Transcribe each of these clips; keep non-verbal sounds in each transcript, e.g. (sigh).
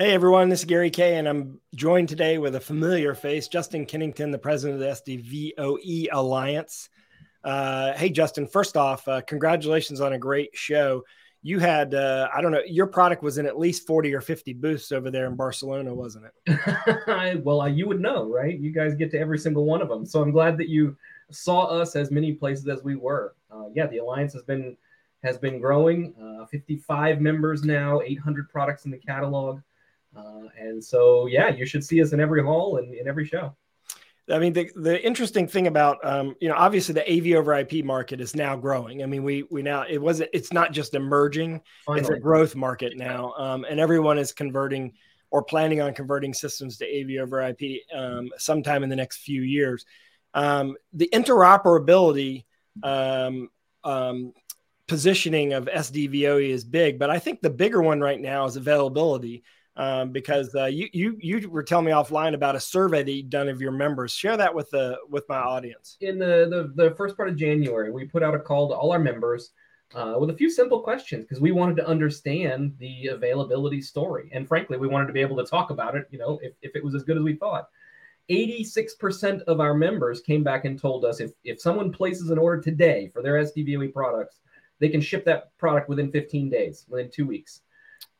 Hey everyone, this is Gary Kayye, and I'm joined today with a familiar face, Justin Kennington, the president of the SDVOE Alliance. Uh, hey Justin, first off, uh, congratulations on a great show. You had, uh, I don't know, your product was in at least 40 or 50 booths over there in Barcelona, wasn't it? (laughs) well, you would know, right? You guys get to every single one of them. So I'm glad that you saw us as many places as we were. Uh, yeah, the Alliance has been has been growing. Uh, 55 members now, 800 products in the catalog. Uh, and so, yeah, you should see us in every hall and in every show. I mean, the, the interesting thing about, um, you know, obviously the AV over IP market is now growing. I mean, we, we now, it wasn't, it's not just emerging, Finally. it's a growth market now. Um, and everyone is converting or planning on converting systems to AV over IP um, sometime in the next few years. Um, the interoperability um, um, positioning of SDVOE is big, but I think the bigger one right now is availability um, because uh, you you you were telling me offline about a survey that you've done of your members. Share that with the with my audience. In the the, the first part of January, we put out a call to all our members uh, with a few simple questions because we wanted to understand the availability story, and frankly, we wanted to be able to talk about it. You know, if if it was as good as we thought. 86% of our members came back and told us if, if someone places an order today for their SDVOE products, they can ship that product within 15 days, within two weeks.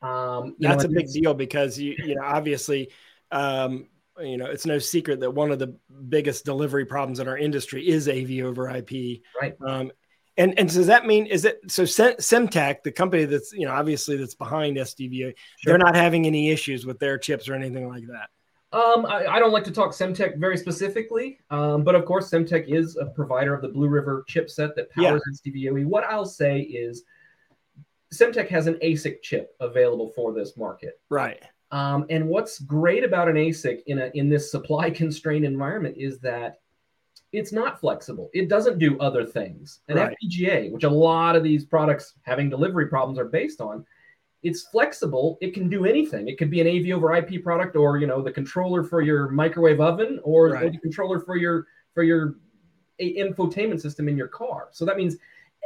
Um, That's know, a big deal because you you know obviously um, you know it's no secret that one of the biggest delivery problems in our industry is AV over IP. Right. Um, and and does that mean is it so Semtech, the company that's you know obviously that's behind SDVOE, sure. they're not having any issues with their chips or anything like that? Um, I, I, don't like to talk Semtech very specifically, um, but of course, Semtech is a provider of the Blue River chipset that powers yeah. SDVOE. What I'll say is Semtech has an ASIC chip available for this market. Right. Um, and what's great about an ASIC in a in this supply (laughs) constrained environment is that it's not flexible. It doesn't do other things. An right. FPGA, which a lot of these products having delivery problems are based on, it's flexible. It can do anything. It could be an AV over IP product, or you know, the controller for your microwave oven, or, right. or the controller for your for your infotainment system in your car. So that means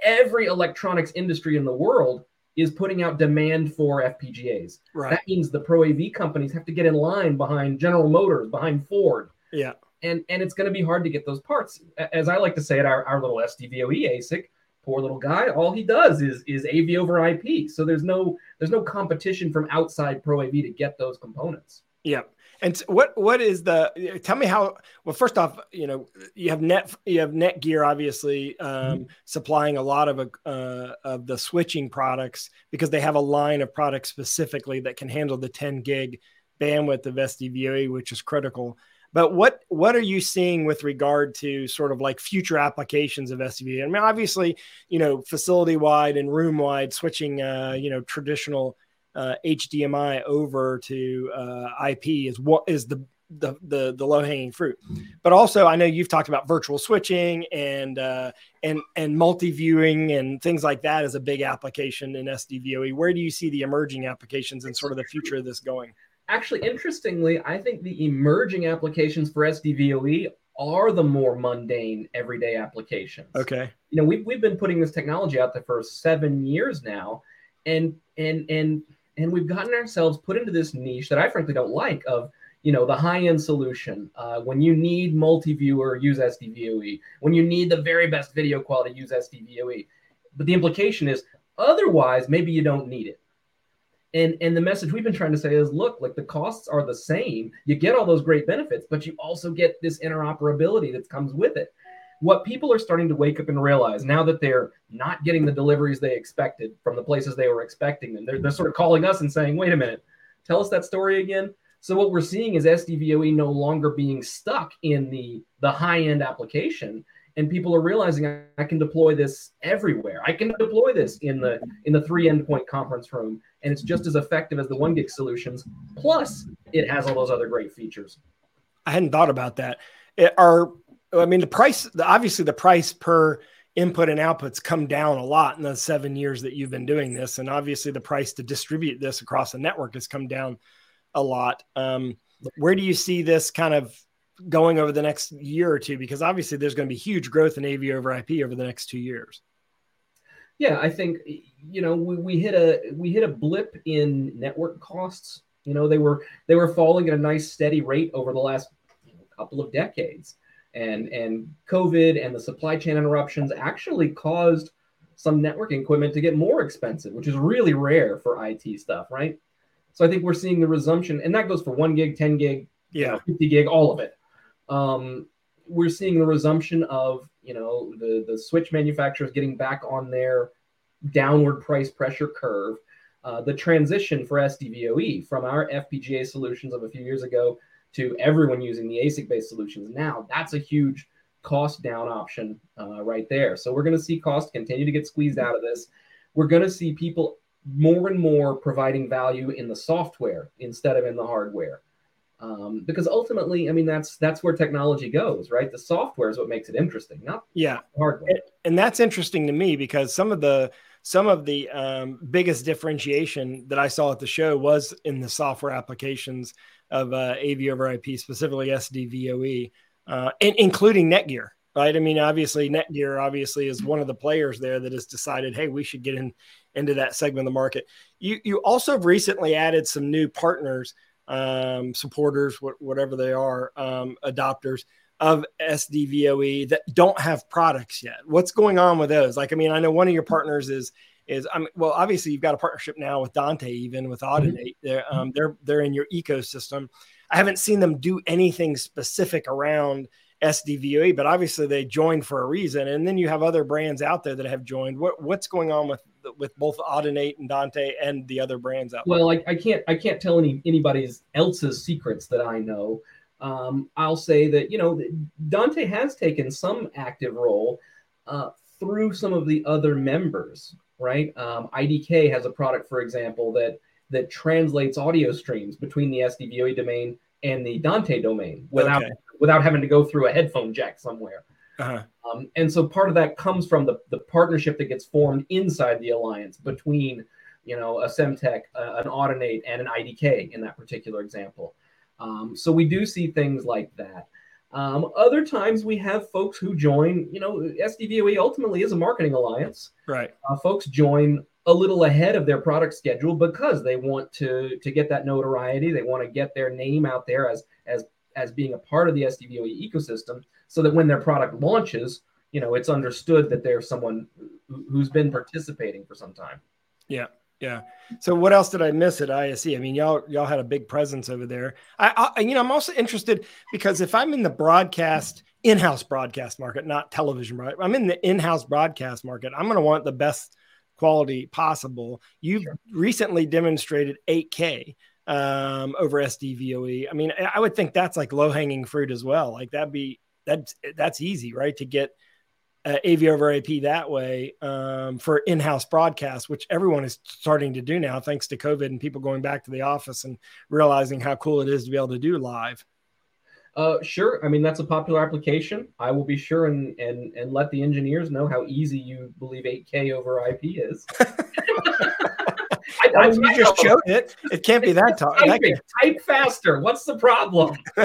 every electronics industry in the world is putting out demand for FPGAs. Right. That means the pro AV companies have to get in line behind General Motors, behind Ford. Yeah. And and it's going to be hard to get those parts. As I like to say at our, our little SDVOE ASIC, poor little guy, all he does is is AV over IP. So there's no there's no competition from outside pro AV to get those components. Yeah. And what what is the? Tell me how. Well, first off, you know you have net you have Netgear obviously um, mm-hmm. supplying a lot of uh, of the switching products because they have a line of products specifically that can handle the 10 gig bandwidth of SDVOE, which is critical. But what what are you seeing with regard to sort of like future applications of SDVOE? I mean, obviously, you know, facility wide and room wide switching, uh, you know, traditional uh, HDMI over to uh, IP is what is the the the, the low hanging fruit. But also, I know you've talked about virtual switching and uh, and and multi viewing and things like that as a big application in SDVOE. Where do you see the emerging applications and sort of the future of this going? Actually, interestingly, I think the emerging applications for SDVOE are the more mundane everyday applications. Okay. You know, we've, we've been putting this technology out there for seven years now. And and and and we've gotten ourselves put into this niche that I frankly don't like of you know the high-end solution uh, when you need multi-viewer use sdvoe when you need the very best video quality use sdvoe but the implication is otherwise maybe you don't need it. And and the message we've been trying to say is look like the costs are the same. You get all those great benefits but you also get this interoperability that comes with it what people are starting to wake up and realize now that they're not getting the deliveries they expected from the places they were expecting them, they're, they're sort of calling us and saying, wait a minute, tell us that story again. So what we're seeing is SDVOE no longer being stuck in the, the high end application. And people are realizing I, I can deploy this everywhere. I can deploy this in the in the three endpoint conference room, and it's just as effective as the one gig solutions. Plus, it has all those other great features. I hadn't thought about that. It, are I mean, the price, obviously, the price per input and outputs come down a lot in the seven years that you've been doing this. And obviously, the price to distribute this across the network has come down a lot. Um, where do you see this kind of going over the next year or two? Because obviously, there's going to be huge growth in AV over IP over the next two years. Yeah, I think you know we, we hit a we hit a blip in network costs You know, they were they were falling at a nice steady rate over the last couple of decades, and and COVID and the supply chain interruptions actually caused some networking equipment to get more expensive, which is really rare for IT stuff, right? So I think we're seeing the resumption, and that goes for one gig, 10 gig, yeah, 50 gig, all of it. Um, we're seeing the resumption of you know the the switch manufacturers getting back on their downward price pressure curve. Uh, the transition for SDVOE from our FPGA solutions of a few years ago to everyone using the ASIC based solutions now, that's a huge cost down option uh, right there. So we're going to see cost continue to get squeezed out of this. We're going to see people more and more providing value in the software instead of in the hardware. Um, because ultimately, I mean, that's that's where technology goes, right? The software is what makes it interesting, not yeah hardware. And, and that's interesting to me because some of the some of the um, biggest differentiation that I saw at the show was in the software applications of uh, AV over IP, specifically SDVOE uh, and including Netgear. Right. I mean, obviously, Netgear obviously is one of the players there that has decided, hey, we should get in into that segment of the market. You you also have recently added some new partners, um, supporters, wh- whatever they are, um, adopters of SDVOE that don't have products yet. What's going on with those? Like, I mean, I know one of your partners is is I mean, well, obviously you've got a partnership now with Dante, even with mm-hmm. Audinate. They're um, they're they're in your ecosystem. I haven't seen them do anything specific around SDVOE, but obviously they joined for a reason. And then you have other brands out there that have joined. What what's going on with with both Audinate and Dante and the other brands out well, there? Well, I, I can't I can't tell any anybody's else's secrets that I know. Um, I'll say that you know Dante has taken some active role uh, through some of the other members, right? Um, IDK has a product, for example, that that translates audio streams between the SDVOE domain and the Dante domain without okay. without having to go through a headphone jack somewhere. Uh-huh. Um, and so part of that comes from the, the partnership that gets formed inside the alliance between, you know, a Semtech, uh, an Audinate, and an IDK in that particular example. Um, so we do see things like that. Um, other times we have folks who join, you know, SDVOE ultimately is a marketing alliance. Right. Uh, folks join a little ahead of their product schedule because they want to to get that notoriety. They want to get their name out there as as as being a part of the SDVOE ecosystem, so that when their product launches, you know, it's understood that they're someone who's been participating for some time. Yeah. Yeah. So what else did I miss at ISE? I mean, y'all y'all had a big presence over there. I, I you know I'm also interested because if I'm in the broadcast in-house broadcast market, not television, right? I'm in the in-house broadcast market. I'm going to want the best quality possible. You've sure. recently demonstrated 8K um, over SDVOE. I mean, I would think that's like low hanging fruit as well. Like that'd be that's that's easy, right? To get uh, AV over IP that way um, for in-house broadcast, which everyone is starting to do now, thanks to COVID and people going back to the office and realizing how cool it is to be able to do live. Uh, sure. I mean, that's a popular application. I will be sure and, and, and let the engineers know how easy you believe 8K over IP is. (laughs) I, I, you I just showed it. It can't be that tough. Type, type faster. What's the problem? (laughs)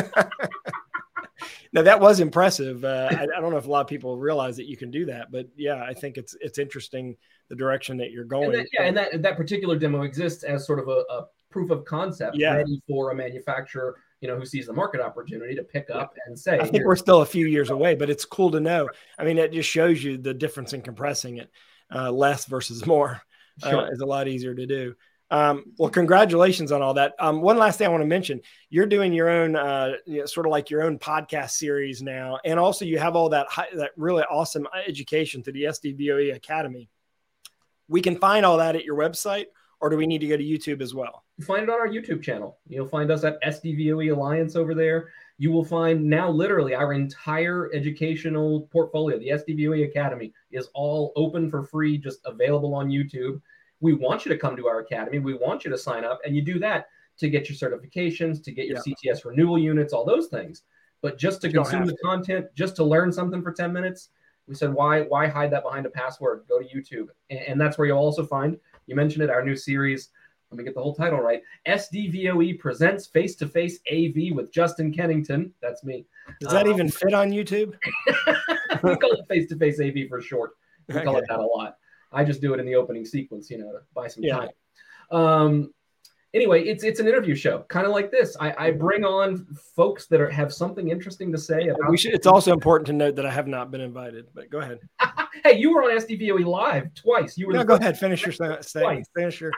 now that was impressive. Uh, I, I, don't know if a lot of people realize that you can do that, but yeah, I think it's it's interesting the direction that you're going. And that, yeah, and that that particular demo exists as sort of a, a proof of concept, yeah. ready for a manufacturer you know, who sees the market opportunity to pick up and say. I think we're still a few years away, but it's cool to know. I mean, it just shows you the difference in compressing it. Uh, less versus more uh, sure. is a lot easier to do. Um, well, congratulations on all that. Um, one last thing I want to mention: you're doing your own, uh, you know, sort of like your own podcast series now, and also you have all that high, that really awesome education through the SDVOE Academy. We can find all that at your website, or do we need to go to YouTube as well? Find it on our YouTube channel. You'll find us at SDVOE Alliance over there. You will find now literally our entire educational portfolio. The SDVOE Academy is all open for free, just available on YouTube. We want you to come to our academy. We want you to sign up, and you do that to get your certifications, to get your yeah. CTS renewal units, all those things. But just to consume the to. content, just to learn something for 10 minutes, we said, why why hide that behind a password? Go to YouTube. And, and that's where you'll also find you mentioned it, our new series. Let me get the whole title right. SDVOE presents face to face AV with Justin Kennington. That's me. Does that um, even fit on YouTube? (laughs) we call it face to face AV for short. We okay. (laughs) call it that a lot. I just do it in the opening sequence, you know, to buy some yeah. time. Um, anyway, it's it's an interview show, kind of like this. I, I bring on folks that are, have something interesting to say. About we should, it's also important to note that I have not been invited, but go ahead. (laughs) hey, you were on SDVOE live twice. You were. No, go ahead. Finish your say, (laughs) finish your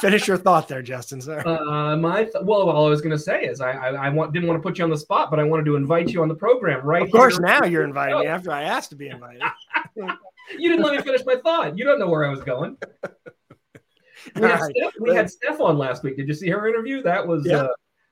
finish your thought there, Justin. Sorry. Uh, my th- well, all I was going to say is I I, I want, didn't want to put you on the spot, but I wanted to invite you on the program right. Of course, here. now you're (laughs) inviting me after I asked to be invited. You didn't let me finish my thought. You don't know where I was going. We, had. Steph, we had Steph on last week. Did you see her interview? That was yeah. uh,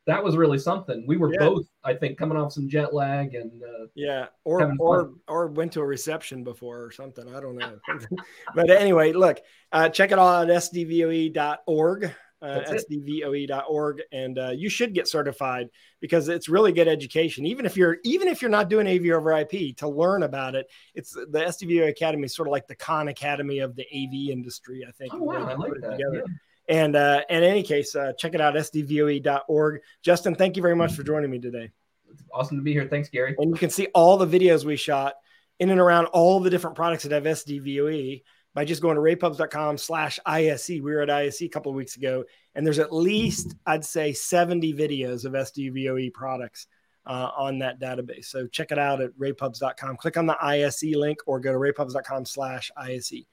that was really something. We were yeah. both, I think, coming off some jet lag and uh, yeah, or or or went to a reception before or something. I don't know. (laughs) but anyway, look, uh, check it out at sdvoe.org uh, sdvoe.org, and uh, you should get certified because it's really good education. Even if you're even if you're not doing AV over IP, to learn about it, it's the SDVOE Academy is sort of like the Khan Academy of the AV industry. I think. Oh wow, I like that. Yeah. And uh, in any case, uh, check it out, sdvoe.org. Justin, thank you very much for joining me today. It's awesome to be here. Thanks, Gary. And you can see all the videos we shot in and around all the different products that have SDVOE by just going to ravepubs.com slash ISE. We were at ISE a couple of weeks ago, and there's at least, I'd say, 70 videos of SDVOE products uh, on that database. So check it out at ravepubs.com. Click on the ISE link or go to ravepubs.com slash ISE.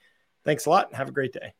Thanks a lot and have a great day.